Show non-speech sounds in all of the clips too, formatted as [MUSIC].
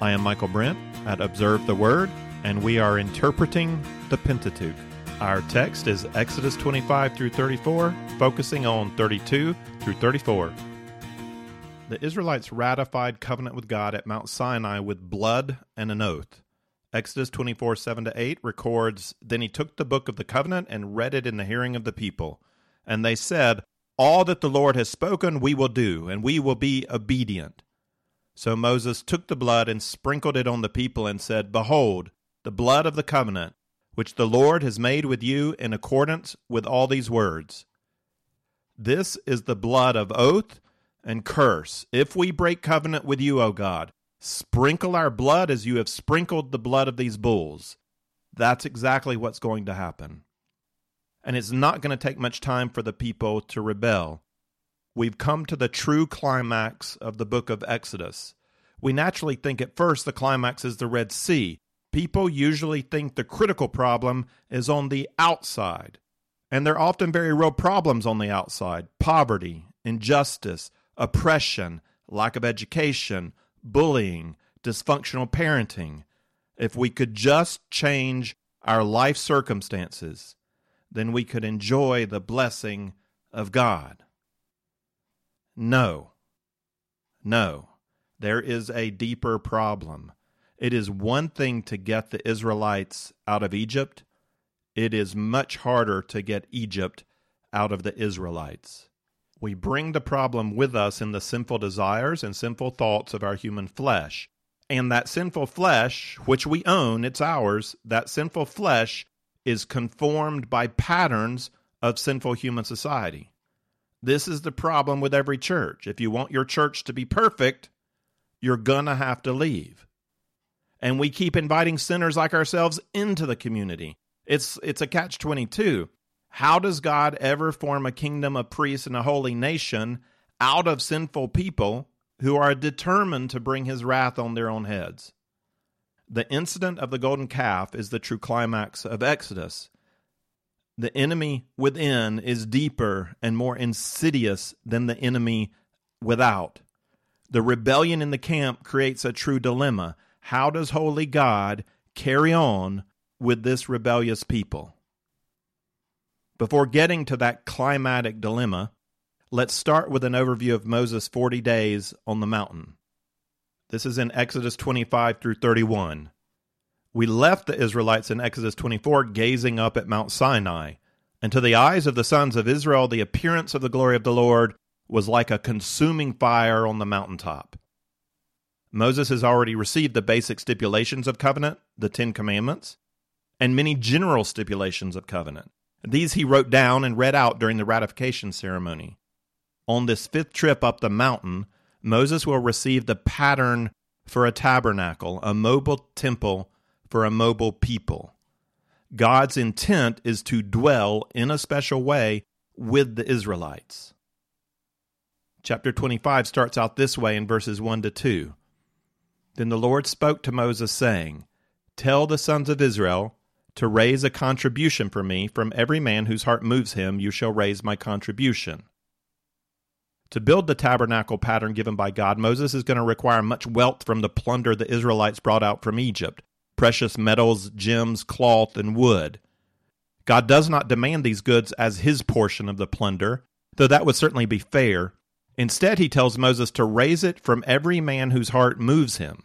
I am Michael Brent at Observe the Word, and we are interpreting the Pentateuch. Our text is Exodus 25 through 34, focusing on 32 through 34. The Israelites ratified covenant with God at Mount Sinai with blood and an oath. Exodus 24 7 to 8 records Then he took the book of the covenant and read it in the hearing of the people. And they said, All that the Lord has spoken we will do, and we will be obedient. So Moses took the blood and sprinkled it on the people and said, Behold, the blood of the covenant, which the Lord has made with you in accordance with all these words. This is the blood of oath and curse. If we break covenant with you, O God, sprinkle our blood as you have sprinkled the blood of these bulls. That's exactly what's going to happen. And it's not going to take much time for the people to rebel we've come to the true climax of the book of Exodus. We naturally think at first the climax is the Red Sea. People usually think the critical problem is on the outside. And there are often very real problems on the outside poverty, injustice, oppression, lack of education, bullying, dysfunctional parenting. If we could just change our life circumstances, then we could enjoy the blessing of God. No. No. There is a deeper problem. It is one thing to get the Israelites out of Egypt, it is much harder to get Egypt out of the Israelites. We bring the problem with us in the sinful desires and sinful thoughts of our human flesh. And that sinful flesh, which we own, it's ours, that sinful flesh is conformed by patterns of sinful human society. This is the problem with every church. If you want your church to be perfect, you're to have to leave. And we keep inviting sinners like ourselves into the community. It's it's a catch 22. How does God ever form a kingdom of priests and a holy nation out of sinful people who are determined to bring his wrath on their own heads? The incident of the golden calf is the true climax of Exodus the enemy within is deeper and more insidious than the enemy without. The rebellion in the camp creates a true dilemma. How does holy God carry on with this rebellious people? Before getting to that climatic dilemma, let's start with an overview of Moses' 40 days on the mountain. This is in Exodus 25 through 31. We left the Israelites in Exodus 24 gazing up at Mount Sinai, and to the eyes of the sons of Israel, the appearance of the glory of the Lord was like a consuming fire on the mountaintop. Moses has already received the basic stipulations of covenant, the Ten Commandments, and many general stipulations of covenant. These he wrote down and read out during the ratification ceremony. On this fifth trip up the mountain, Moses will receive the pattern for a tabernacle, a mobile temple for a mobile people. God's intent is to dwell in a special way with the Israelites. Chapter 25 starts out this way in verses 1 to 2. Then the Lord spoke to Moses, saying, Tell the sons of Israel to raise a contribution for me. From every man whose heart moves him, you shall raise my contribution. To build the tabernacle pattern given by God, Moses is going to require much wealth from the plunder the Israelites brought out from Egypt precious metals, gems, cloth, and wood. God does not demand these goods as his portion of the plunder, though that would certainly be fair. Instead, he tells Moses to raise it from every man whose heart moves him.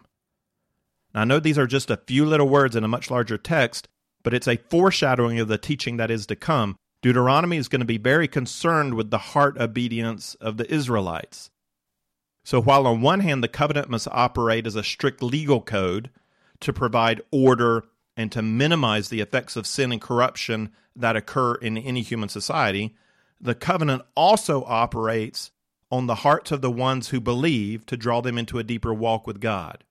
Now, I know these are just a few little words in a much larger text, but it's a foreshadowing of the teaching that is to come. Deuteronomy is going to be very concerned with the heart obedience of the Israelites. So, while on one hand the covenant must operate as a strict legal code, to provide order and to minimize the effects of sin and corruption that occur in any human society, the covenant also operates on the hearts of the ones who believe to draw them into a deeper walk with God.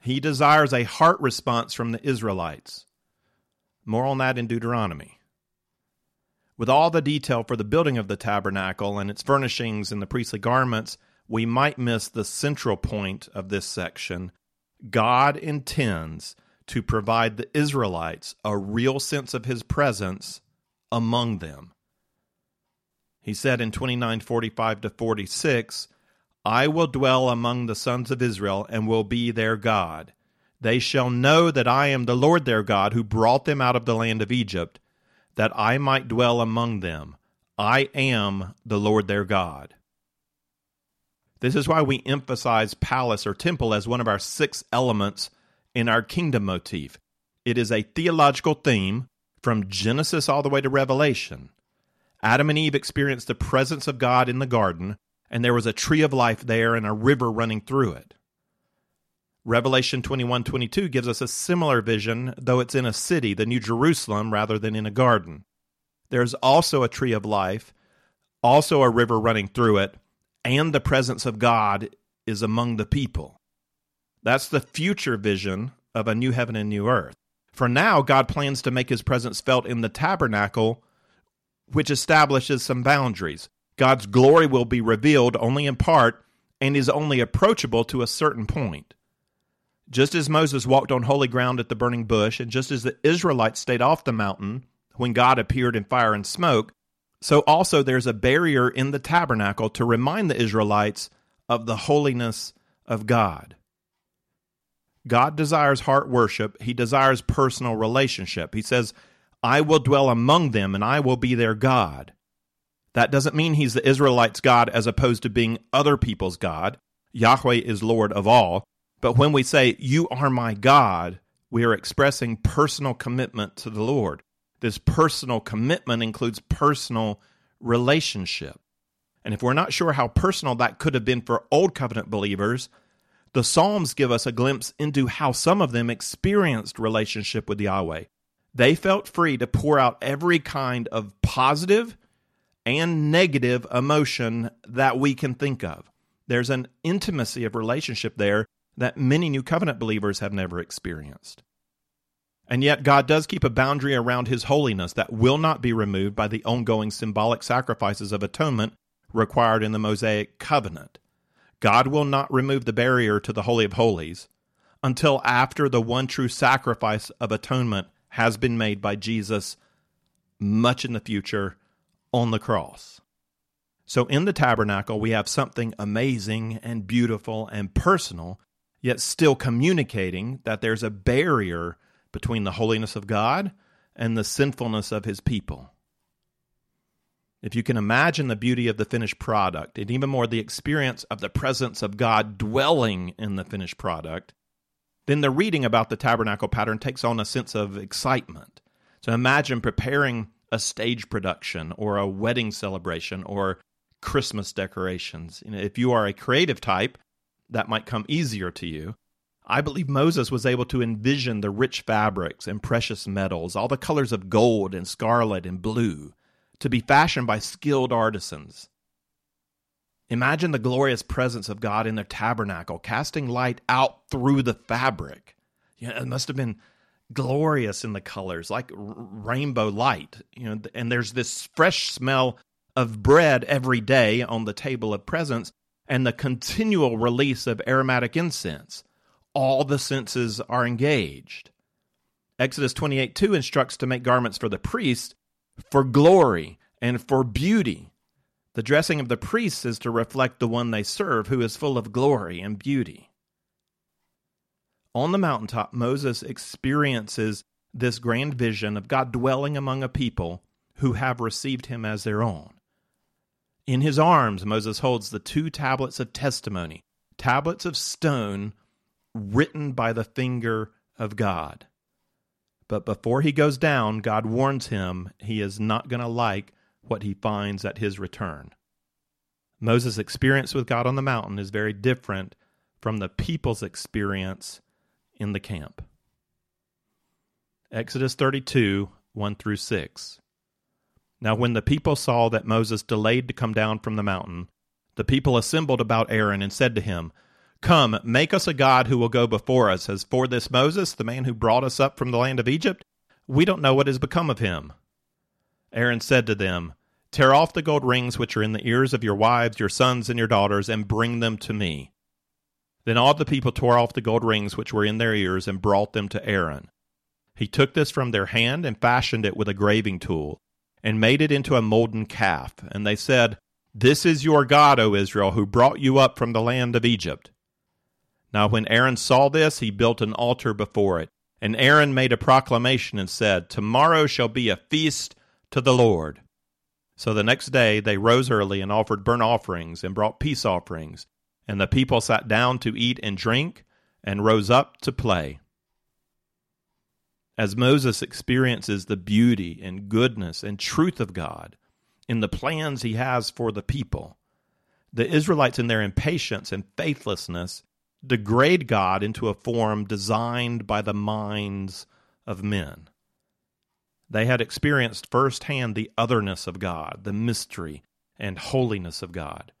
He desires a heart response from the Israelites. More on that in Deuteronomy. With all the detail for the building of the tabernacle and its furnishings and the priestly garments, we might miss the central point of this section God intends to provide the Israelites a real sense of his presence among them. He said in 29:45 to 46, I will dwell among the sons of Israel and will be their God. They shall know that I am the Lord their God who brought them out of the land of Egypt, that I might dwell among them. I am the Lord their God. This is why we emphasize palace or temple as one of our six elements in our kingdom motif. It is a theological theme from Genesis all the way to Revelation. Adam and Eve experienced the presence of God in the garden, and there was a tree of life there and a river running through it. Revelation 21 22 gives us a similar vision, though it's in a city, the New Jerusalem, rather than in a garden. There's also a tree of life, also a river running through it, and the presence of God is among the people. That's the future vision of a new heaven and new earth. For now, God plans to make his presence felt in the tabernacle, which establishes some boundaries. God's glory will be revealed only in part and is only approachable to a certain point. Just as Moses walked on holy ground at the burning bush, and just as the Israelites stayed off the mountain when God appeared in fire and smoke, so also there's a barrier in the tabernacle to remind the Israelites of the holiness of God. God desires heart worship, He desires personal relationship. He says, I will dwell among them and I will be their God. That doesn't mean He's the Israelites' God as opposed to being other people's God. Yahweh is Lord of all. But when we say, You are my God, we are expressing personal commitment to the Lord. This personal commitment includes personal relationship. And if we're not sure how personal that could have been for Old Covenant believers, the Psalms give us a glimpse into how some of them experienced relationship with Yahweh. They felt free to pour out every kind of positive and negative emotion that we can think of. There's an intimacy of relationship there that many New Covenant believers have never experienced. And yet, God does keep a boundary around His holiness that will not be removed by the ongoing symbolic sacrifices of atonement required in the Mosaic covenant. God will not remove the barrier to the Holy of Holies until after the one true sacrifice of atonement has been made by Jesus much in the future on the cross. So, in the tabernacle, we have something amazing and beautiful and personal, yet still communicating that there's a barrier between the holiness of God and the sinfulness of his people. If you can imagine the beauty of the finished product, and even more the experience of the presence of God dwelling in the finished product, then the reading about the tabernacle pattern takes on a sense of excitement. So imagine preparing a stage production or a wedding celebration or Christmas decorations. You know, if you are a creative type, that might come easier to you. I believe Moses was able to envision the rich fabrics and precious metals, all the colors of gold and scarlet and blue, to be fashioned by skilled artisans. Imagine the glorious presence of God in the tabernacle, casting light out through the fabric. You know, it must have been glorious in the colors, like r- rainbow light. You know, and there's this fresh smell of bread every day on the table of presence, and the continual release of aromatic incense all the senses are engaged. Exodus 28 2 instructs to make garments for the priest for glory and for beauty. The dressing of the priests is to reflect the one they serve, who is full of glory and beauty. On the mountaintop, Moses experiences this grand vision of God dwelling among a people who have received him as their own. In his arms, Moses holds the two tablets of testimony, tablets of stone written by the finger of God. But before he goes down, God warns him he is not going to like what he finds at his return. Moses' experience with God on the mountain is very different from the people's experience in the camp. Exodus 32 1 through 6. Now, when the people saw that Moses delayed to come down from the mountain, the people assembled about Aaron and said to him, Come, make us a God who will go before us. As for this Moses, the man who brought us up from the land of Egypt, we don't know what has become of him. Aaron said to them, Tear off the gold rings which are in the ears of your wives, your sons, and your daughters, and bring them to me. Then all the people tore off the gold rings which were in their ears and brought them to Aaron. He took this from their hand and fashioned it with a graving tool, and made it into a molten calf. And they said, This is your God, O Israel, who brought you up from the land of Egypt. Now, when Aaron saw this, he built an altar before it. And Aaron made a proclamation and said, Tomorrow shall be a feast to the Lord. So the next day they rose early and offered burnt offerings and brought peace offerings. And the people sat down to eat and drink and rose up to play. As Moses experiences the beauty and goodness and truth of God in the plans he has for the people, the Israelites, in their impatience and faithlessness, degrade God into a form designed by the minds of men. They had experienced firsthand the otherness of God, the mystery and holiness of God.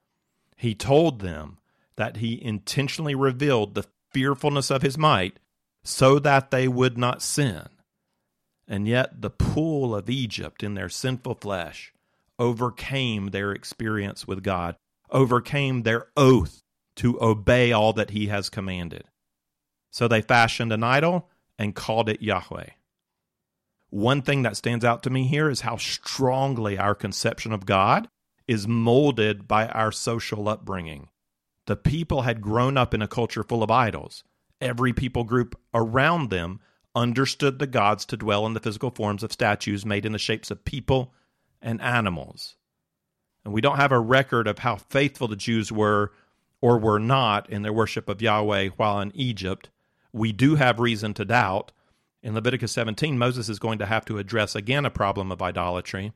He told them that he intentionally revealed the fearfulness of his might so that they would not sin. And yet the pull of Egypt in their sinful flesh overcame their experience with God, overcame their oath to obey all that he has commanded. So they fashioned an idol and called it Yahweh. One thing that stands out to me here is how strongly our conception of God is molded by our social upbringing. The people had grown up in a culture full of idols. Every people group around them understood the gods to dwell in the physical forms of statues made in the shapes of people and animals. And we don't have a record of how faithful the Jews were or were not in their worship of Yahweh while in Egypt. We do have reason to doubt. In Leviticus 17, Moses is going to have to address again a problem of idolatry.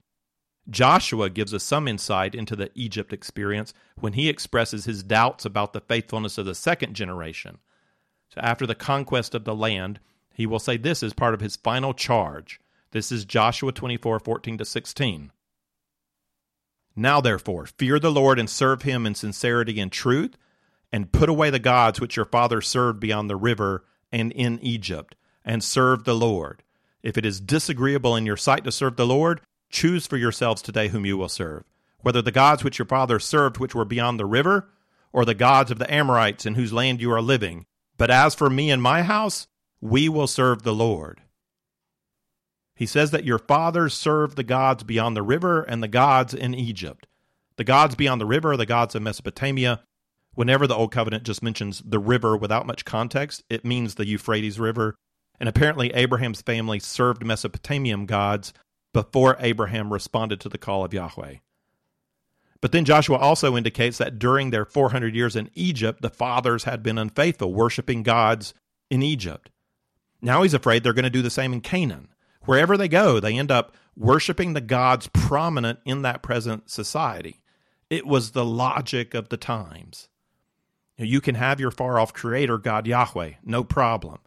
Joshua gives us some insight into the Egypt experience when he expresses his doubts about the faithfulness of the second generation. So, after the conquest of the land, he will say this is part of his final charge. This is Joshua 24 14 to 16. Now, therefore, fear the Lord and serve him in sincerity and truth, and put away the gods which your fathers served beyond the river and in Egypt, and serve the Lord. If it is disagreeable in your sight to serve the Lord, choose for yourselves today whom you will serve, whether the gods which your fathers served which were beyond the river, or the gods of the Amorites in whose land you are living. But as for me and my house, we will serve the Lord. He says that your fathers served the gods beyond the river and the gods in Egypt. The gods beyond the river are the gods of Mesopotamia. Whenever the Old Covenant just mentions the river without much context, it means the Euphrates River. And apparently, Abraham's family served Mesopotamian gods before Abraham responded to the call of Yahweh. But then Joshua also indicates that during their 400 years in Egypt, the fathers had been unfaithful, worshiping gods in Egypt. Now he's afraid they're going to do the same in Canaan wherever they go, they end up worshiping the gods prominent in that present society. It was the logic of the times. You can have your far off creator, God Yahweh, no problem.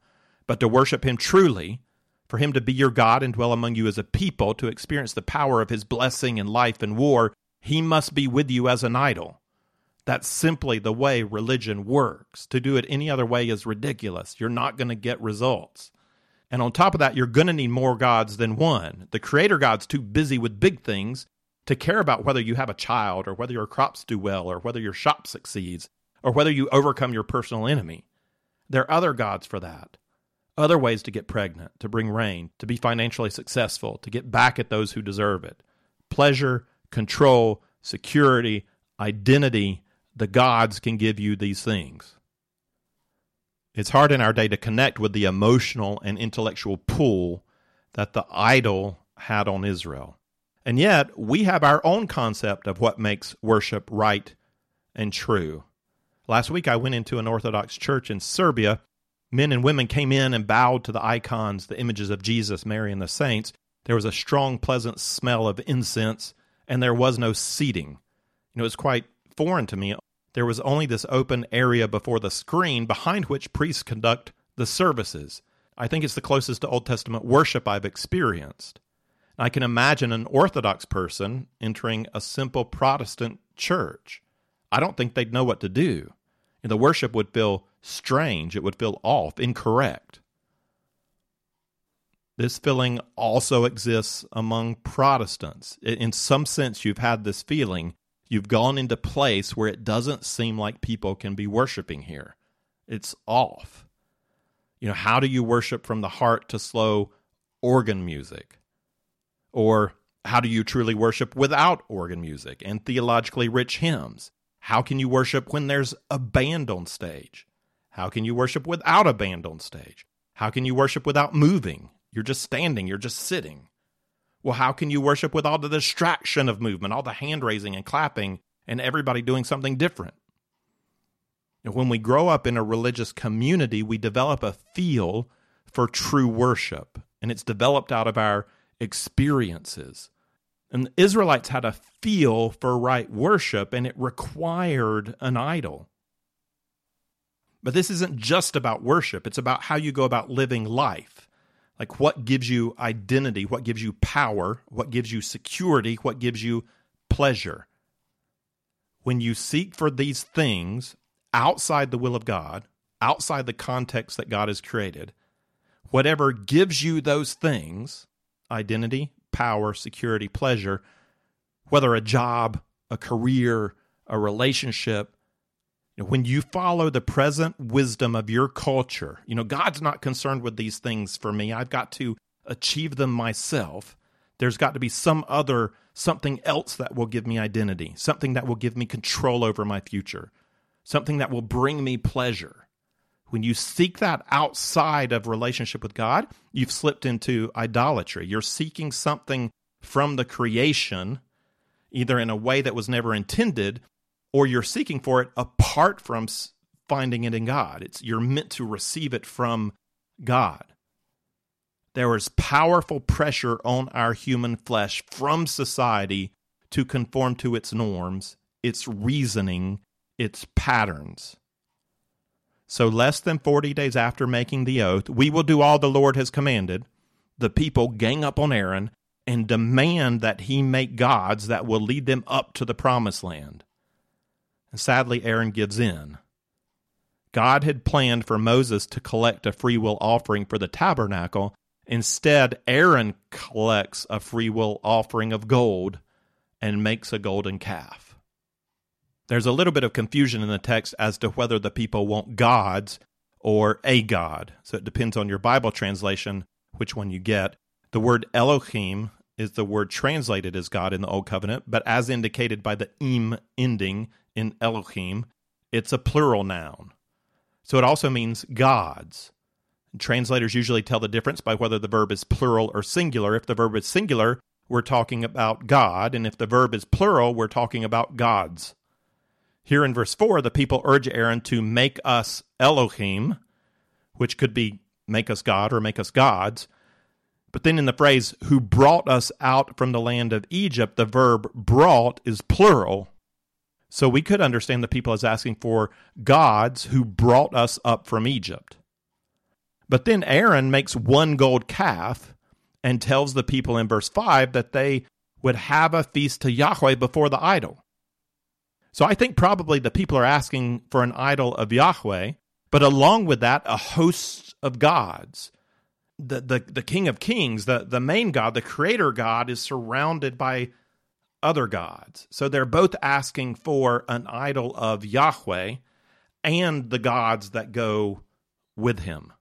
But to worship him truly, for him to be your God and dwell among you as a people, to experience the power of his blessing in life and war, he must be with you as an idol. That's simply the way religion works. To do it any other way is ridiculous. You're not going to get results. And on top of that, you're going to need more gods than one. The creator God's too busy with big things to care about whether you have a child or whether your crops do well or whether your shop succeeds or whether you overcome your personal enemy. There are other gods for that. Other ways to get pregnant, to bring rain, to be financially successful, to get back at those who deserve it. Pleasure, control, security, identity, the gods can give you these things. It's hard in our day to connect with the emotional and intellectual pull that the idol had on Israel. And yet, we have our own concept of what makes worship right and true. Last week, I went into an Orthodox church in Serbia. Men and women came in and bowed to the icons, the images of Jesus, Mary, and the saints. There was a strong, pleasant smell of incense, and there was no seating. You know, it's quite foreign to me there was only this open area before the screen behind which priests conduct the services. I think it's the closest to Old Testament worship I've experienced. I can imagine an Orthodox person entering a simple Protestant church. I don't think they'd know what to do. And the worship would feel strange, it would feel off, incorrect. This feeling also exists among Protestants. In some sense, you've had this feeling You've gone into place where it doesn't seem like people can be worshiping here. It's off. You know, how do you worship from the heart to slow organ music? Or How do you truly worship without organ music and theologically rich hymns? How can you worship when there's a band on stage? How can you worship without a band on stage? How can you worship without moving? You're just standing, you're just sitting. Well, how can you worship with all the distraction of movement, all the hand raising and clapping, and everybody doing something different? And when we grow up in a religious community, we develop a feel for true worship, and it's developed out of our experiences. And the Israelites had a feel for right worship, and it required an idol. But this isn't just about worship, it's about how you go about living life. Like what gives you identity, what gives you power, what gives you security, what gives you pleasure. When you seek for these things outside the will of God, outside the context that God has created, whatever gives you those things identity, power, security, pleasure, whether a job, a career, a relationship, you know, when you follow the present wisdom of your culture, you know, God's not concerned with these things for me. I've got to achieve them myself. There's got to be some other, something else that will give me identity, something that will give me control over my future, something that will bring me pleasure. When you seek that outside of relationship with God, you've slipped into idolatry. You're seeking something from the creation, either in a way that was never intended, or you're seeking for it apart from finding it in God. It's you're meant to receive it from God. There is powerful pressure on our human flesh from society to conform to its norms, its reasoning, its patterns. So, less than 40 days after making the oath, we will do all the Lord has commanded. The people gang up on Aaron and demand that he make gods that will lead them up to the promised land. And sadly, Aaron gives in. God had planned for Moses to collect a free will offering for the tabernacle. Instead, Aaron collects a free will offering of gold and makes a golden calf. There's a little bit of confusion in the text as to whether the people want gods or a god. So it depends on your Bible translation which one you get. The word Elohim is the word translated as God in the Old Covenant, but as indicated by the im ending in Elohim, it's a plural noun. So it also means gods. Translators usually tell the difference by whether the verb is plural or singular. If the verb is singular, we're talking about God, and if the verb is plural, we're talking about gods. Here in verse 4, the people urge Aaron to make us Elohim, which could be make us God or make us gods. But then in the phrase, who brought us out from the land of Egypt, the verb brought is plural. So we could understand the people as asking for gods who brought us up from Egypt. But then Aaron makes one gold calf and tells the people in verse 5 that they would have a feast to Yahweh before the idol. So I think probably the people are asking for an idol of Yahweh, but along with that, a host of gods. The, the, the King of Kings, the, the main God, the creator God, is surrounded by other gods. So they're both asking for an idol of Yahweh and the gods that go with him.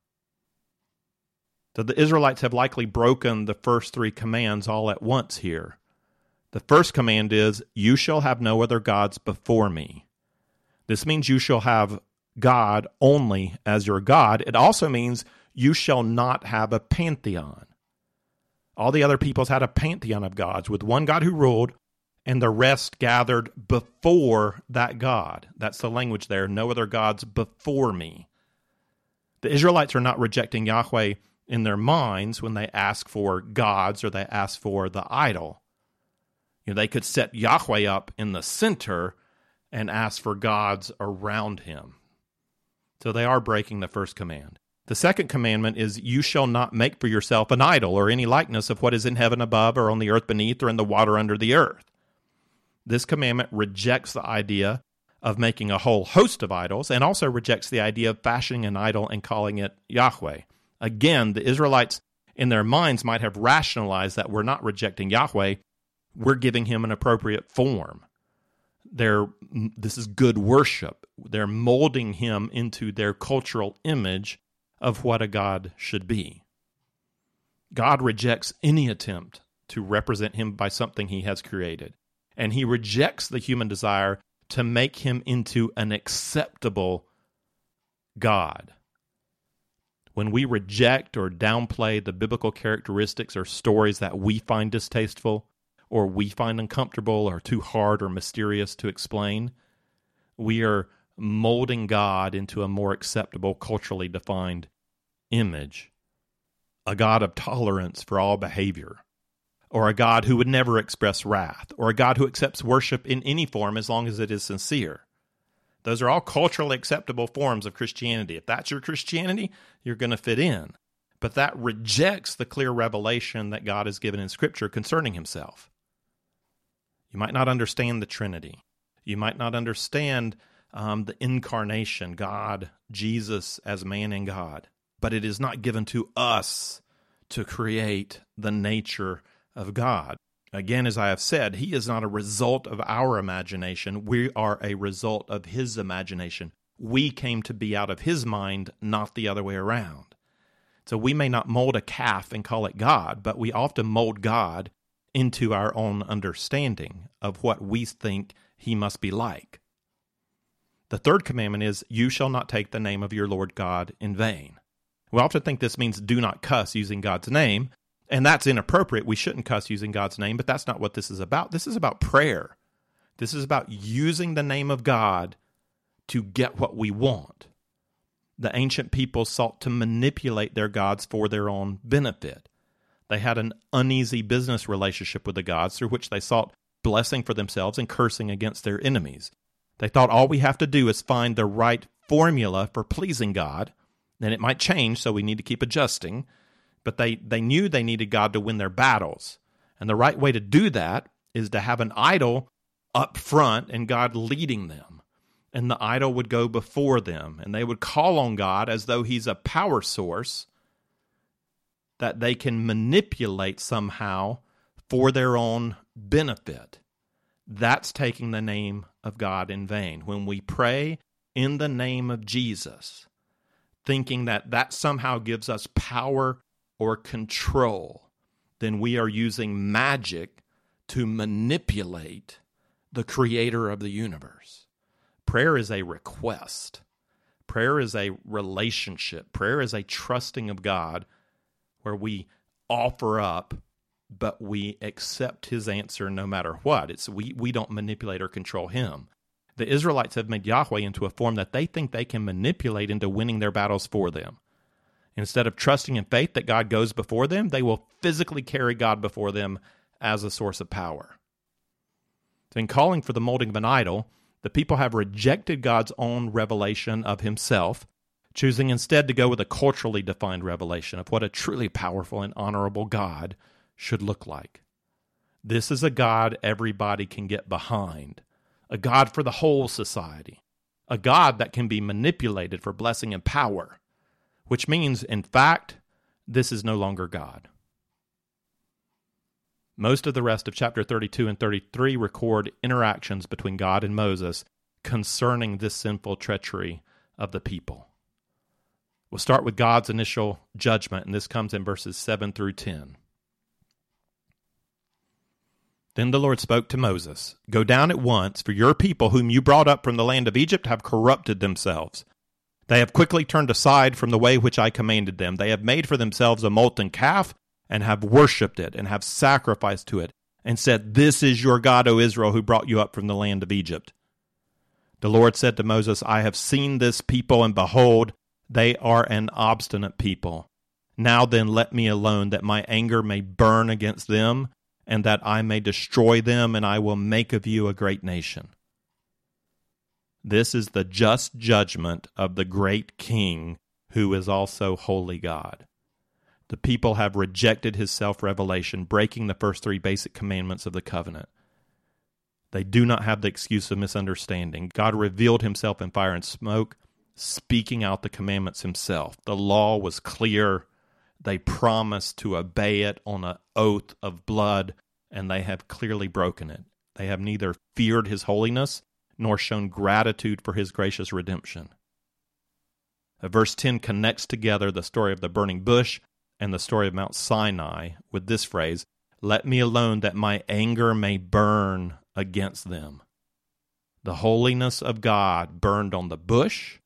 So the Israelites have likely broken the first three commands all at once here. The first command is, You shall have no other gods before me. This means you shall have God only as your God. It also means you shall not have a pantheon. All the other peoples had a pantheon of gods with one God who ruled and the rest gathered before that God. That's the language there. No other gods before me. The Israelites are not rejecting Yahweh in their minds when they ask for gods or they ask for the idol. You know, they could set Yahweh up in the center and ask for gods around him. So they are breaking the first command. The second commandment is, You shall not make for yourself an idol or any likeness of what is in heaven above, or on the earth beneath, or in the water under the earth. This commandment rejects the idea of making a whole host of idols and also rejects the idea of fashioning an idol and calling it Yahweh. Again, the Israelites in their minds might have rationalized that we're not rejecting Yahweh, we're giving him an appropriate form. They're, this is good worship. They're molding him into their cultural image of what a God should be. God rejects any attempt to represent him by something he has created. And he rejects the human desire to make him into an acceptable God. When we reject or downplay the biblical characteristics or stories that we find distasteful, or we find uncomfortable, or too hard or mysterious to explain, we are molding God into a more acceptable, culturally defined image. A God of tolerance for all behavior, or a God who would never express wrath, or a God who accepts worship in any form as long as it is sincere. Those are all culturally acceptable forms of Christianity. If that's your Christianity, you're going to fit in. But that rejects the clear revelation that God has given in Scripture concerning Himself. You might not understand the Trinity. You might not understand um, the incarnation, God, Jesus as man and God. But it is not given to us to create the nature of God. Again, as I have said, He is not a result of our imagination. We are a result of His imagination. We came to be out of His mind, not the other way around. So we may not mold a calf and call it God, but we often mold God into our own understanding of what we think He must be like. The third commandment is, You shall not take the name of your Lord God in vain. We often think this means do not cuss using God's name, and that's inappropriate. We shouldn't cuss using God's name, but that's not what this is about. This is about prayer. This is about using the name of God to get what we want. The ancient people sought to manipulate their gods for their own benefit. They had an uneasy business relationship with the gods through which they sought blessing for themselves and cursing against their enemies. They thought all we have to do is find the right formula for pleasing God. Then it might change, so we need to keep adjusting. But they, they knew they needed God to win their battles. And the right way to do that is to have an idol up front and God leading them. And the idol would go before them, and they would call on God as though He's a power source that they can manipulate somehow for their own benefit. That's taking the name of God in vain. When we pray in the name of Jesus, thinking that that somehow gives us power or control, then we are using magic to manipulate the creator of the universe. Prayer is a request. Prayer is a relationship. Prayer is a trusting of God where we offer up but we accept his answer no matter what. It's we we don't manipulate or control him. The Israelites have made Yahweh into a form that they think they can manipulate into winning their battles for them. Instead of trusting in faith that God goes before them, they will physically carry God before them as a source of power. in calling for the molding of an idol, the people have rejected God's own revelation of himself, choosing instead to go with a culturally defined revelation of what a truly powerful and honorable God should look like. This is a God everybody can get behind, a God for the whole society, a God that can be manipulated for blessing and power, which means, in fact, this is no longer God. Most of the rest of chapter 32 and 33 record interactions between God and Moses concerning this sinful treachery of the people. We'll start with God's initial judgment, and this comes in verses 7 through 10. Then the Lord spoke to Moses Go down at once, for your people, whom you brought up from the land of Egypt, have corrupted themselves. They have quickly turned aside from the way which I commanded them. They have made for themselves a molten calf, and have worshipped it, and have sacrificed to it, and said, This is your God, O Israel, who brought you up from the land of Egypt. The Lord said to Moses, I have seen this people, and behold, they are an obstinate people. Now then, let me alone, that my anger may burn against them and that I may destroy them, and I will make of you a great nation. This is the just judgment of the great King, who is also holy God. The people have rejected his self revelation, breaking the first three basic commandments of the covenant. They do not have the excuse of misunderstanding. God revealed himself in fire and smoke, speaking out the commandments himself. The law was clear, they promised to obey it on an oath of blood, and they have clearly broken it. They have neither feared his holiness nor shown gratitude for his gracious redemption. Uh, verse 10 connects together the story of the burning bush and the story of Mount Sinai with this phrase Let me alone that my anger may burn against them. The holiness of God burned on the bush,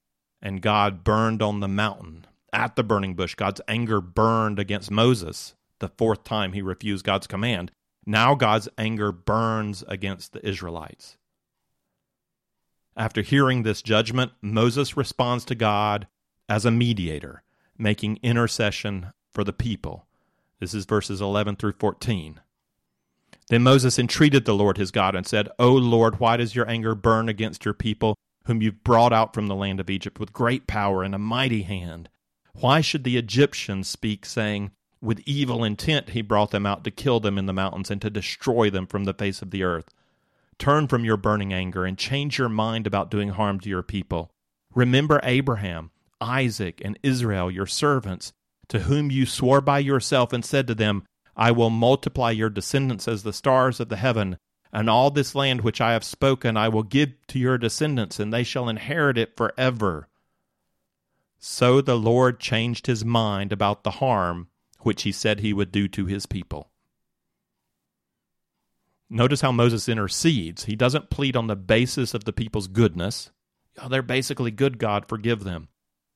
and God burned on the mountain. At the burning bush, God's anger burned against Moses the fourth time he refused God's command. Now God's anger burns against the Israelites. After hearing this judgment, Moses responds to God as a mediator, making intercession for the people. This is verses 11 through 14. Then Moses entreated the Lord his God and said, O Lord, why does your anger burn against your people, whom you've brought out from the land of Egypt with great power and a mighty hand? Why should the Egyptians speak, saying, With evil intent he brought them out to kill them in the mountains and to destroy them from the face of the earth? Turn from your burning anger and change your mind about doing harm to your people. Remember Abraham, Isaac, and Israel, your servants, to whom you swore by yourself and said to them, I will multiply your descendants as the stars of the heaven, and all this land which I have spoken I will give to your descendants, and they shall inherit it forever. So the Lord changed his mind about the harm which he said he would do to his people. Notice how Moses intercedes. He doesn't plead on the basis of the people's goodness. Oh, they're basically good, God, forgive them.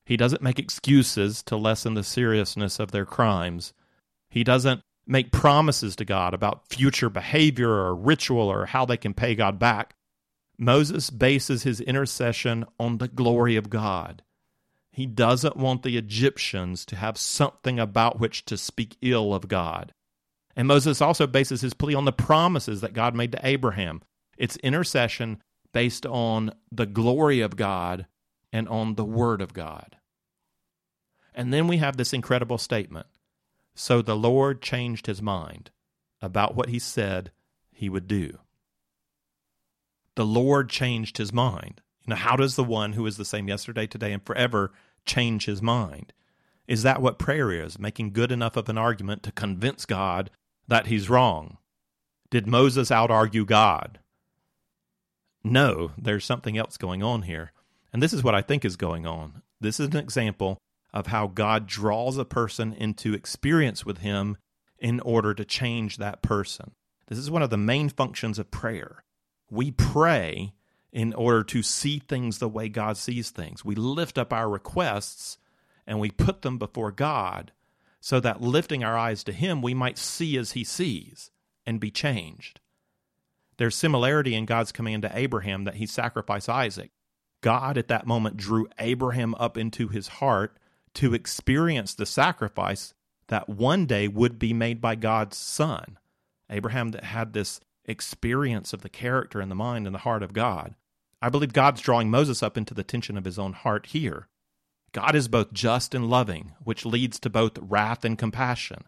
He doesn't make excuses to lessen the seriousness of their crimes. He doesn't make promises to God about future behavior or ritual or how they can pay God back. Moses bases his intercession on the glory of God. He doesn't want the Egyptians to have something about which to speak ill of God. And Moses also bases his plea on the promises that God made to Abraham. It's intercession based on the glory of God and on the word of God. And then we have this incredible statement so the Lord changed his mind about what he said he would do. The Lord changed his mind. You know, how does the one who is the same yesterday, today, and forever change his mind? Is that what prayer is? Making good enough of an argument to convince God that he's wrong? Did Moses out argue God? No, there's something else going on here. And this is what I think is going on. This is an example of how God draws a person into experience with Him in order to change that person. This is one of the main functions of prayer. We pray in order to see things the way God sees things. We lift up our requests and we put them before God so that lifting our eyes to Him, we might see as He sees and be changed. There's similarity in God's command to Abraham that he sacrifice Isaac. God at that moment drew Abraham up into his heart to experience the sacrifice that one day would be made by God's son. Abraham that had this experience of the character and the mind and the heart of God. I believe God's drawing Moses up into the tension of his own heart here. God is both just and loving, which leads to both wrath and compassion.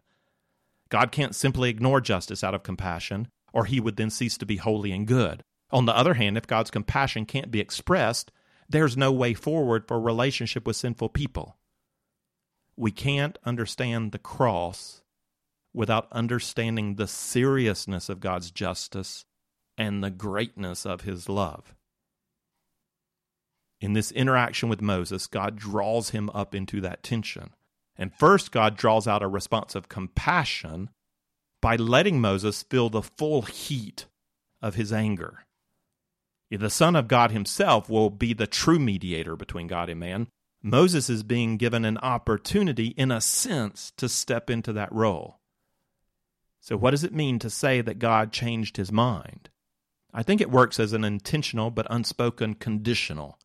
God can't simply ignore justice out of compassion, or he would then cease to be holy and good. On the other hand, if God's compassion can't be expressed, there's no way forward for relationship with sinful people we can't understand the cross without understanding the seriousness of God's justice and the greatness of his love. In this interaction with Moses, God draws him up into that tension. And first, God draws out a response of compassion by letting Moses feel the full heat of his anger. If the Son of God himself will be the true mediator between God and man, Moses is being given an opportunity, in a sense, to step into that role. So, what does it mean to say that God changed his mind? I think it works as an intentional but unspoken conditional.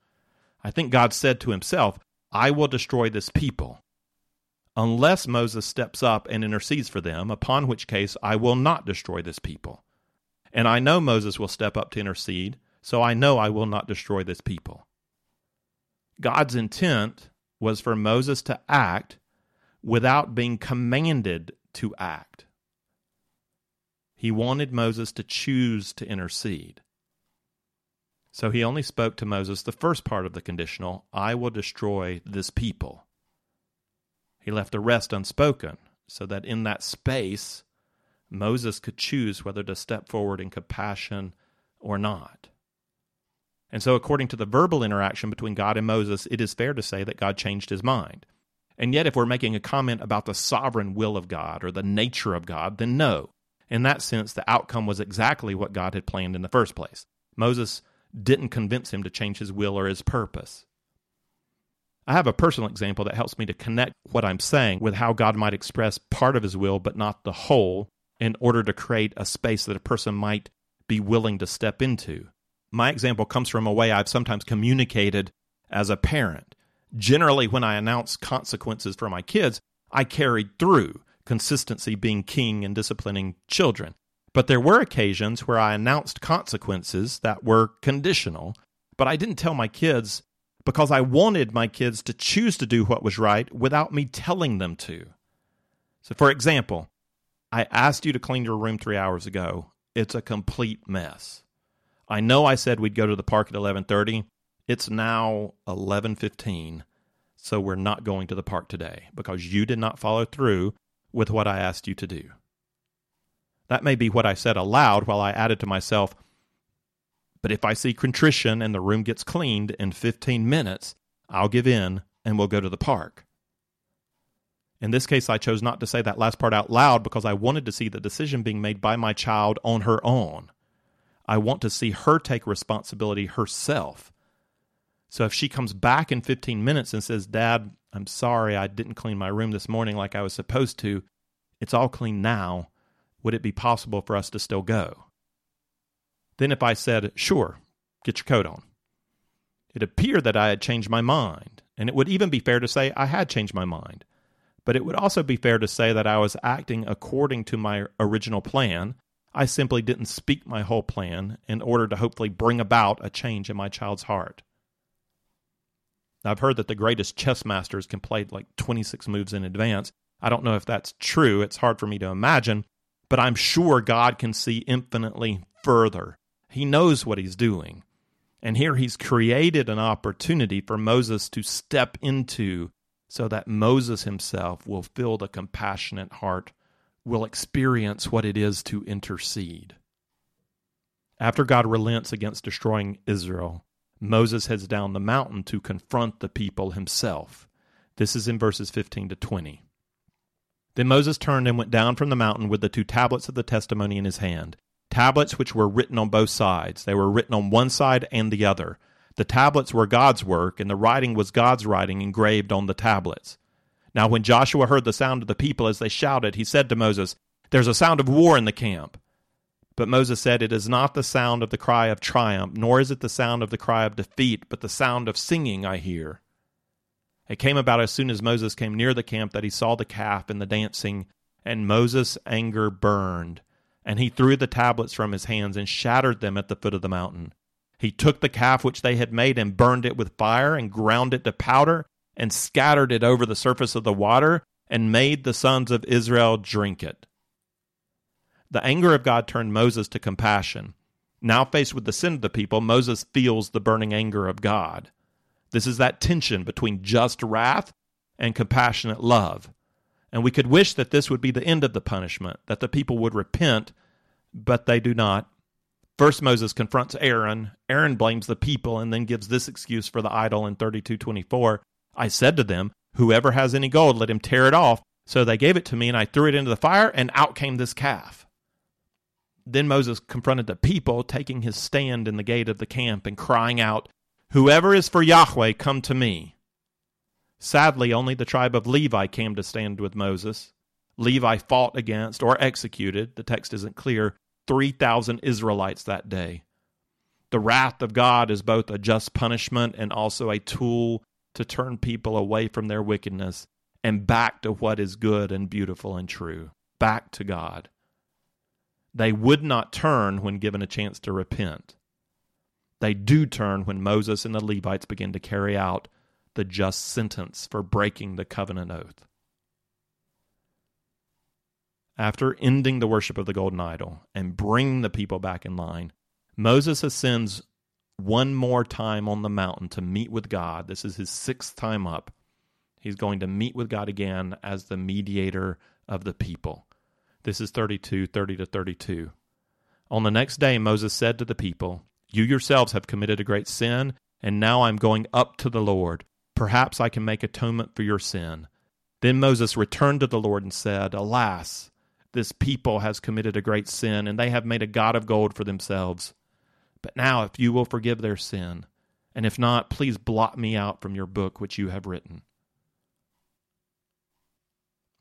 I think God said to himself, I will destroy this people, unless Moses steps up and intercedes for them, upon which case I will not destroy this people. And I know Moses will step up to intercede, so I know I will not destroy this people. God's intent was for Moses to act without being commanded to act. He wanted Moses to choose to intercede. So he only spoke to Moses the first part of the conditional I will destroy this people. He left the rest unspoken, so that in that space, Moses could choose whether to step forward in compassion or not. And so, according to the verbal interaction between God and Moses, it is fair to say that God changed his mind. And yet, if we're making a comment about the sovereign will of God or the nature of God, then no. In that sense, the outcome was exactly what God had planned in the first place. Moses didn't convince him to change his will or his purpose. I have a personal example that helps me to connect what I'm saying with how God might express part of his will but not the whole in order to create a space that a person might be willing to step into. My example comes from a way I've sometimes communicated as a parent. Generally, when I announce consequences for my kids, I carried through, consistency being king in disciplining children. But there were occasions where I announced consequences that were conditional, but I didn't tell my kids because I wanted my kids to choose to do what was right without me telling them to. So, for example, I asked you to clean your room three hours ago. It's a complete mess. I know I said we'd go to the park at 11:30. It's now 11:15, so we're not going to the park today because you did not follow through with what I asked you to do. That may be what I said aloud while I added to myself, but if I see contrition and the room gets cleaned in 15 minutes, I'll give in and we'll go to the park. In this case, I chose not to say that last part out loud because I wanted to see the decision being made by my child on her own. I want to see her take responsibility herself. So if she comes back in 15 minutes and says, Dad, I'm sorry I didn't clean my room this morning like I was supposed to, it's all clean now. Would it be possible for us to still go? Then, if I said, Sure, get your coat on, it appeared that I had changed my mind, and it would even be fair to say I had changed my mind. But it would also be fair to say that I was acting according to my original plan. I simply didn't speak my whole plan in order to hopefully bring about a change in my child's heart. I've heard that the greatest chess masters can play like 26 moves in advance. I don't know if that's true. It's hard for me to imagine, but I'm sure God can see infinitely further he knows what he's doing. And here he's created an opportunity for Moses to step into so that Moses himself will feel the compassionate heart, will experience what it is to intercede. After God relents against destroying Israel, Moses heads down the mountain to confront the people himself. This is in verses 15 to 20. Then Moses turned and went down from the mountain with the two tablets of the testimony in his hand tablets which were written on both sides. They were written on one side and the other. The tablets were God's work, and the writing was God's writing engraved on the tablets. Now, when Joshua heard the sound of the people as they shouted, he said to Moses, There's a sound of war in the camp. But Moses said, It is not the sound of the cry of triumph, nor is it the sound of the cry of defeat, but the sound of singing I hear. It came about as soon as Moses came near the camp that he saw the calf and the dancing, and Moses' anger burned. And he threw the tablets from his hands and shattered them at the foot of the mountain. He took the calf which they had made and burned it with fire and ground it to powder and scattered it over the surface of the water and made the sons of Israel drink it. The anger of God turned Moses to compassion. Now faced with the sin of the people, Moses feels the burning anger of God. This is that tension between just wrath and compassionate love. And we could wish that this would be the end of the punishment, that the people would repent, but they do not. First Moses confronts Aaron. Aaron blames the people and then gives this excuse for the idol in 32:24. I said to them, whoever has any gold, let him tear it off. So they gave it to me and I threw it into the fire and out came this calf. Then Moses confronted the people, taking his stand in the gate of the camp and crying out, Whoever is for Yahweh, come to me. Sadly, only the tribe of Levi came to stand with Moses. Levi fought against or executed, the text isn't clear, 3,000 Israelites that day. The wrath of God is both a just punishment and also a tool to turn people away from their wickedness and back to what is good and beautiful and true, back to God. They would not turn when given a chance to repent. They do turn when Moses and the Levites begin to carry out the just sentence for breaking the covenant oath. After ending the worship of the golden idol and bringing the people back in line, Moses ascends one more time on the mountain to meet with God. This is his sixth time up. He's going to meet with God again as the mediator of the people. This is 32, 30 to 32. On the next day, Moses said to the people, You yourselves have committed a great sin, and now I'm going up to the Lord. Perhaps I can make atonement for your sin. Then Moses returned to the Lord and said, Alas, this people has committed a great sin, and they have made a God of gold for themselves. But now, if you will forgive their sin, and if not, please blot me out from your book which you have written.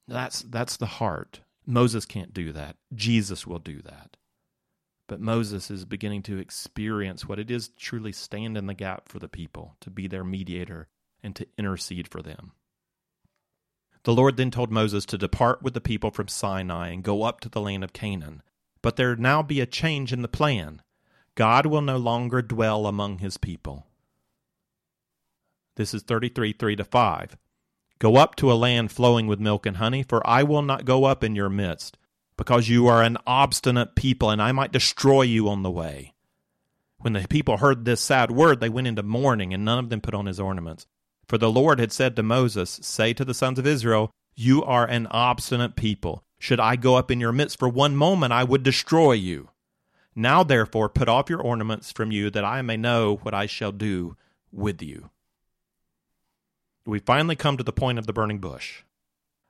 That's, that's the heart. Moses can't do that. Jesus will do that. But Moses is beginning to experience what it is to truly stand in the gap for the people, to be their mediator, and to intercede for them. The Lord then told Moses to depart with the people from Sinai and go up to the land of Canaan. But there now be a change in the plan. God will no longer dwell among his people. This is 33 3 to 5. Go up to a land flowing with milk and honey, for I will not go up in your midst, because you are an obstinate people, and I might destroy you on the way. When the people heard this sad word, they went into mourning, and none of them put on his ornaments. For the Lord had said to Moses, Say to the sons of Israel, You are an obstinate people. Should I go up in your midst for one moment, I would destroy you. Now therefore put off your ornaments from you, that I may know what I shall do with you. We finally come to the point of the burning bush.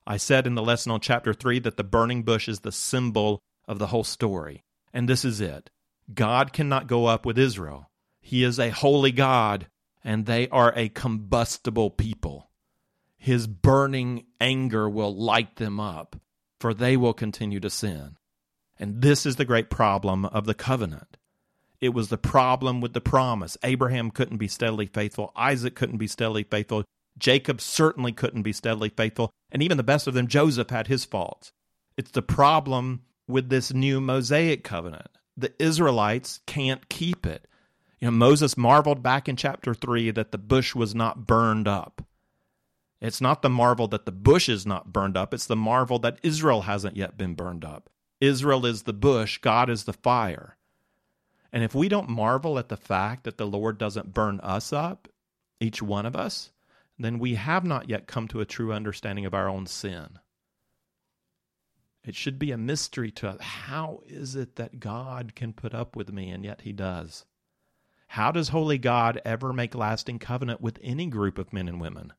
I said in the lesson on chapter 3 that the burning bush is the symbol of the whole story. And this is it God cannot go up with Israel. He is a holy God and they are a combustible people. His burning anger will light them up, for they will continue to sin. And this is the great problem of the covenant. It was the problem with the promise. Abraham couldn't be steadily faithful. Isaac couldn't be steadily faithful. Jacob certainly couldn't be steadily faithful. And even the best of them, Joseph, had his faults. It's the problem with this new Mosaic covenant. The Israelites can't keep it. You know, Moses marveled back in chapter 3 that the bush was not burned up. It's not the marvel that the bush is not burned up, it's the marvel that Israel hasn't yet been burned up. Israel is the bush, God is the fire. And if we don't marvel at the fact that the Lord doesn't burn us up, each one of us, then we have not yet come to a true understanding of our own sin. It should be a mystery to us. How is it that God can put up with me and yet he does? How does holy God ever make lasting covenant with any group of men and women?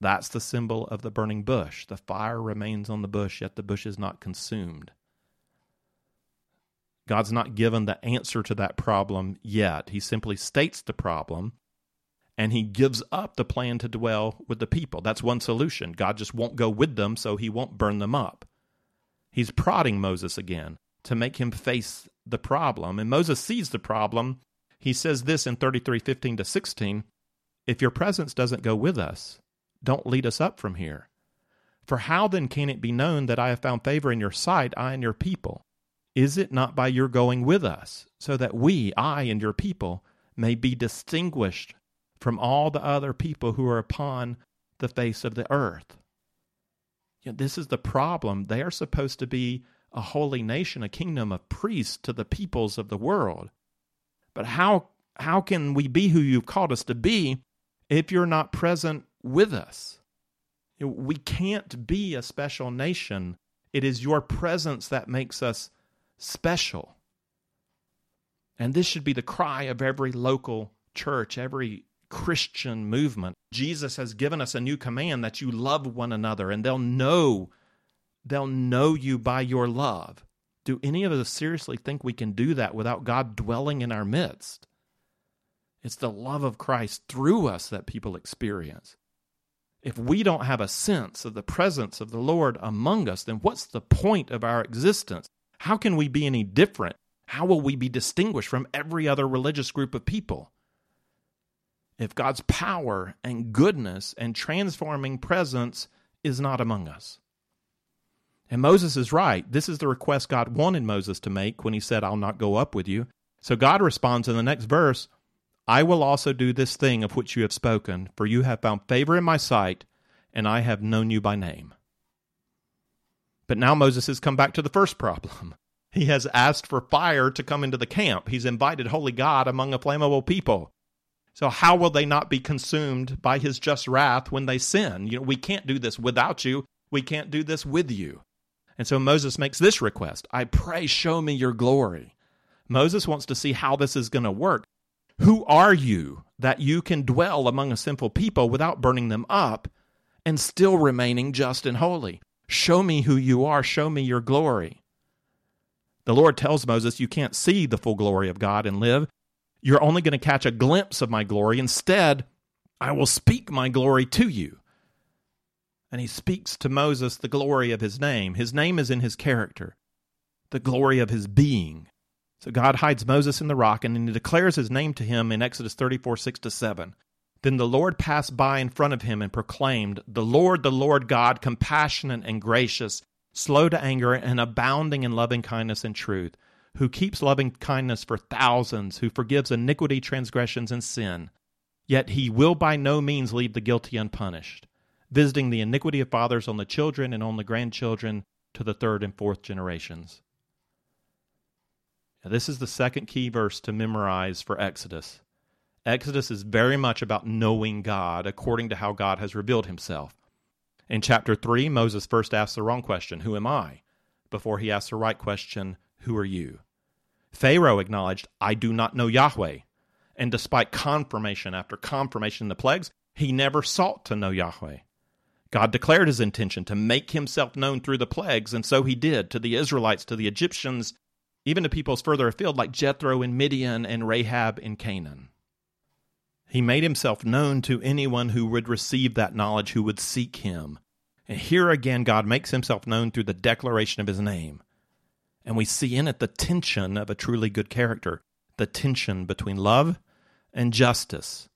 That's the symbol of the burning bush. The fire remains on the bush, yet the bush is not consumed. God's not given the answer to that problem yet. He simply states the problem and he gives up the plan to dwell with the people. That's one solution. God just won't go with them, so he won't burn them up. He's prodding Moses again to make him face the problem. And Moses sees the problem he says this in 33:15 to 16, if your presence doesn't go with us, don't lead us up from here. For how then can it be known that I have found favor in your sight, I and your people? Is it not by your going with us, so that we, I and your people, may be distinguished from all the other people who are upon the face of the earth? You know, this is the problem. They are supposed to be a holy nation, a kingdom of priests to the peoples of the world. But how how can we be who you've called us to be if you're not present with us? We can't be a special nation. It is your presence that makes us special. And this should be the cry of every local church, every Christian movement. Jesus has given us a new command that you love one another and they'll know they'll know you by your love. Do any of us seriously think we can do that without God dwelling in our midst? It's the love of Christ through us that people experience. If we don't have a sense of the presence of the Lord among us, then what's the point of our existence? How can we be any different? How will we be distinguished from every other religious group of people? If God's power and goodness and transforming presence is not among us. And Moses is right. This is the request God wanted Moses to make when he said, I'll not go up with you. So God responds in the next verse I will also do this thing of which you have spoken, for you have found favor in my sight, and I have known you by name. But now Moses has come back to the first problem. [LAUGHS] He has asked for fire to come into the camp. He's invited holy God among a flammable people. So how will they not be consumed by his just wrath when they sin? You know, we can't do this without you. We can't do this with you. And so Moses makes this request I pray, show me your glory. Moses wants to see how this is going to work. Who are you that you can dwell among a sinful people without burning them up and still remaining just and holy? Show me who you are. Show me your glory. The Lord tells Moses, You can't see the full glory of God and live. You're only going to catch a glimpse of my glory. Instead, I will speak my glory to you. And he speaks to Moses the glory of his name. His name is in his character, the glory of his being. So God hides Moses in the rock, and he declares his name to him in Exodus 34 6 to 7. Then the Lord passed by in front of him and proclaimed, The Lord, the Lord God, compassionate and gracious, slow to anger, and abounding in loving kindness and truth, who keeps loving kindness for thousands, who forgives iniquity, transgressions, and sin. Yet he will by no means leave the guilty unpunished, visiting the iniquity of fathers on the children and on the grandchildren to the third and fourth generations. Now, this is the second key verse to memorize for Exodus. Exodus is very much about knowing God according to how God has revealed himself. In chapter 3, Moses first asks the wrong question, Who am I? before he asks the right question, Who are you? Pharaoh acknowledged, I do not know Yahweh. And despite confirmation after confirmation in the plagues, he never sought to know Yahweh. God declared his intention to make himself known through the plagues, and so he did to the Israelites, to the Egyptians, even to peoples further afield like Jethro in Midian and Rahab in Canaan. He made himself known to anyone who would receive that knowledge, who would seek him. And here again, God makes himself known through the declaration of his name. And we see in it the tension of a truly good character, the tension between love and justice.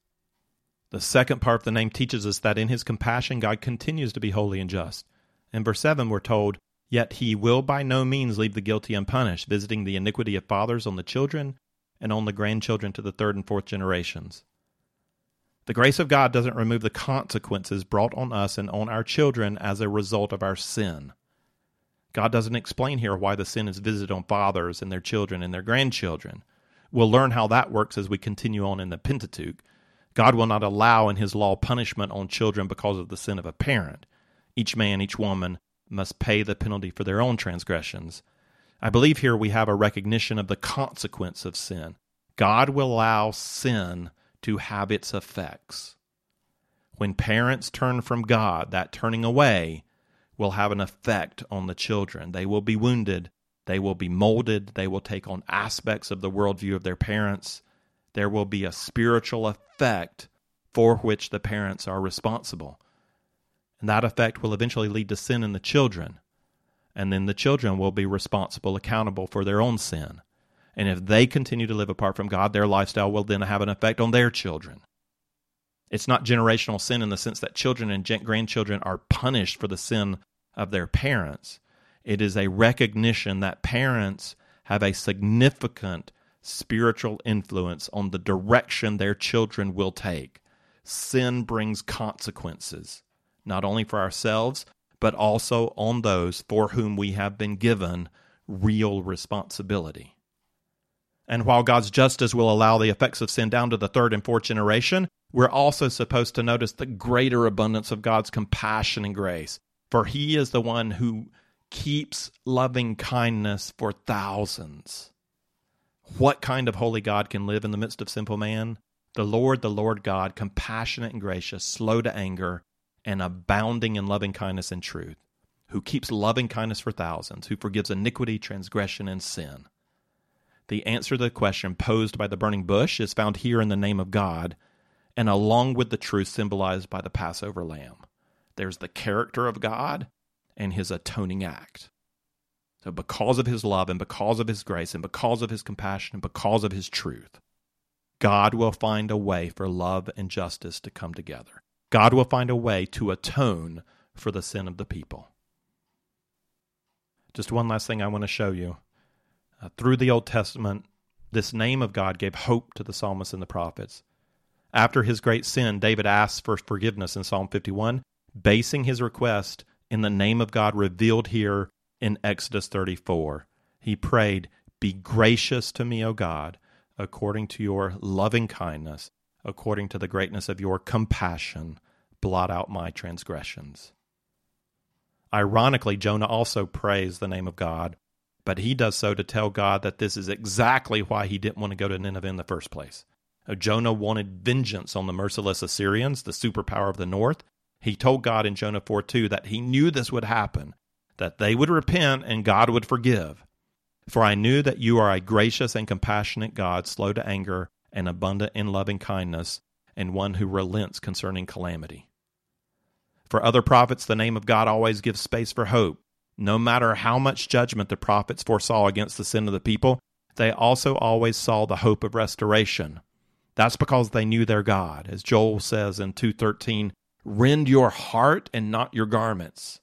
The second part of the name teaches us that in his compassion, God continues to be holy and just. In verse 7, we're told, Yet he will by no means leave the guilty unpunished, visiting the iniquity of fathers on the children and on the grandchildren to the third and fourth generations. The grace of God doesn't remove the consequences brought on us and on our children as a result of our sin. God doesn't explain here why the sin is visited on fathers and their children and their grandchildren. We'll learn how that works as we continue on in the Pentateuch. God will not allow in his law punishment on children because of the sin of a parent. Each man, each woman must pay the penalty for their own transgressions. I believe here we have a recognition of the consequence of sin. God will allow sin to have its effects. When parents turn from God, that turning away will have an effect on the children. They will be wounded, they will be molded, they will take on aspects of the worldview of their parents. There will be a spiritual effect for which the parents are responsible. And that effect will eventually lead to sin in the children. And then the children will be responsible, accountable for their own sin. And if they continue to live apart from God, their lifestyle will then have an effect on their children. It's not generational sin in the sense that children and grandchildren are punished for the sin of their parents. It is a recognition that parents have a significant spiritual influence on the direction their children will take. Sin brings consequences, not only for ourselves, but also on those for whom we have been given real responsibility. And while God's justice will allow the effects of sin down to the third and fourth generation, we're also supposed to notice the greater abundance of God's compassion and grace. For he is the one who keeps loving kindness for thousands. What kind of holy God can live in the midst of simple man? The Lord, the Lord God, compassionate and gracious, slow to anger, and abounding in loving kindness and truth, who keeps loving kindness for thousands, who forgives iniquity, transgression, and sin. The answer to the question posed by the burning bush is found here in the name of God, and along with the truth symbolized by the Passover lamb. There's the character of God and his atoning act. So, because of his love and because of his grace and because of his compassion and because of his truth, God will find a way for love and justice to come together. God will find a way to atone for the sin of the people. Just one last thing I want to show you. Uh, through the Old Testament, this name of God gave hope to the psalmists and the prophets. After his great sin, David asks for forgiveness in Psalm 51, basing his request in the name of God revealed here in Exodus 34. He prayed, Be gracious to me, O God, according to your loving kindness, according to the greatness of your compassion, blot out my transgressions. Ironically, Jonah also prays the name of God but he does so to tell God that this is exactly why he didn't want to go to Nineveh in the first place. Jonah wanted vengeance on the merciless Assyrians, the superpower of the north. He told God in Jonah 4 2 that he knew this would happen, that they would repent and God would forgive. For I knew that you are a gracious and compassionate God, slow to anger and abundant in loving kindness, and one who relents concerning calamity. For other prophets, the name of God always gives space for hope. No matter how much judgment the prophets foresaw against the sin of the people, they also always saw the hope of restoration. That's because they knew their God. As Joel says in 213, rend your heart and not your garments.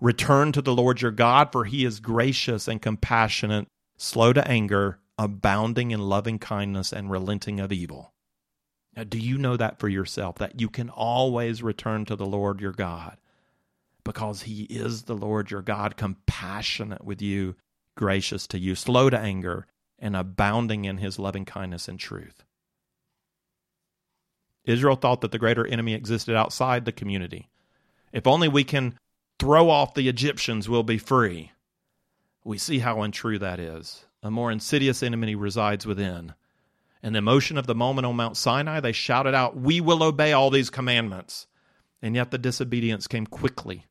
Return to the Lord your God, for he is gracious and compassionate, slow to anger, abounding in loving kindness and relenting of evil. Now, do you know that for yourself, that you can always return to the Lord your God? Because he is the Lord your God, compassionate with you, gracious to you, slow to anger, and abounding in his loving kindness and truth. Israel thought that the greater enemy existed outside the community. If only we can throw off the Egyptians, we'll be free. We see how untrue that is. A more insidious enemy resides within. In the emotion of the moment on Mount Sinai, they shouted out, We will obey all these commandments. And yet the disobedience came quickly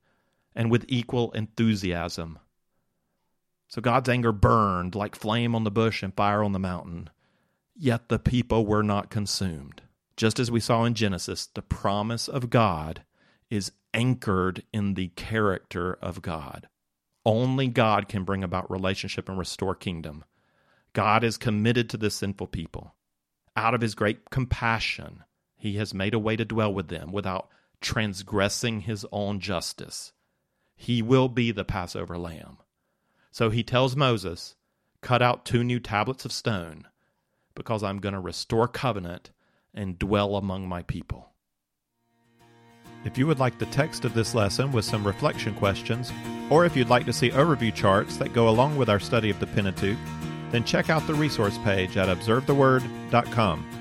and with equal enthusiasm. So God's anger burned like flame on the bush and fire on the mountain. Yet the people were not consumed. Just as we saw in Genesis, the promise of God is anchored in the character of God. Only God can bring about relationship and restore kingdom. God is committed to this sinful people. Out of his great compassion, he has made a way to dwell with them without transgressing his own justice. He will be the Passover lamb. So he tells Moses, Cut out two new tablets of stone, because I'm going to restore covenant and dwell among my people. If you would like the text of this lesson with some reflection questions, or if you'd like to see overview charts that go along with our study of the Pentateuch, then check out the resource page at observetheword.com.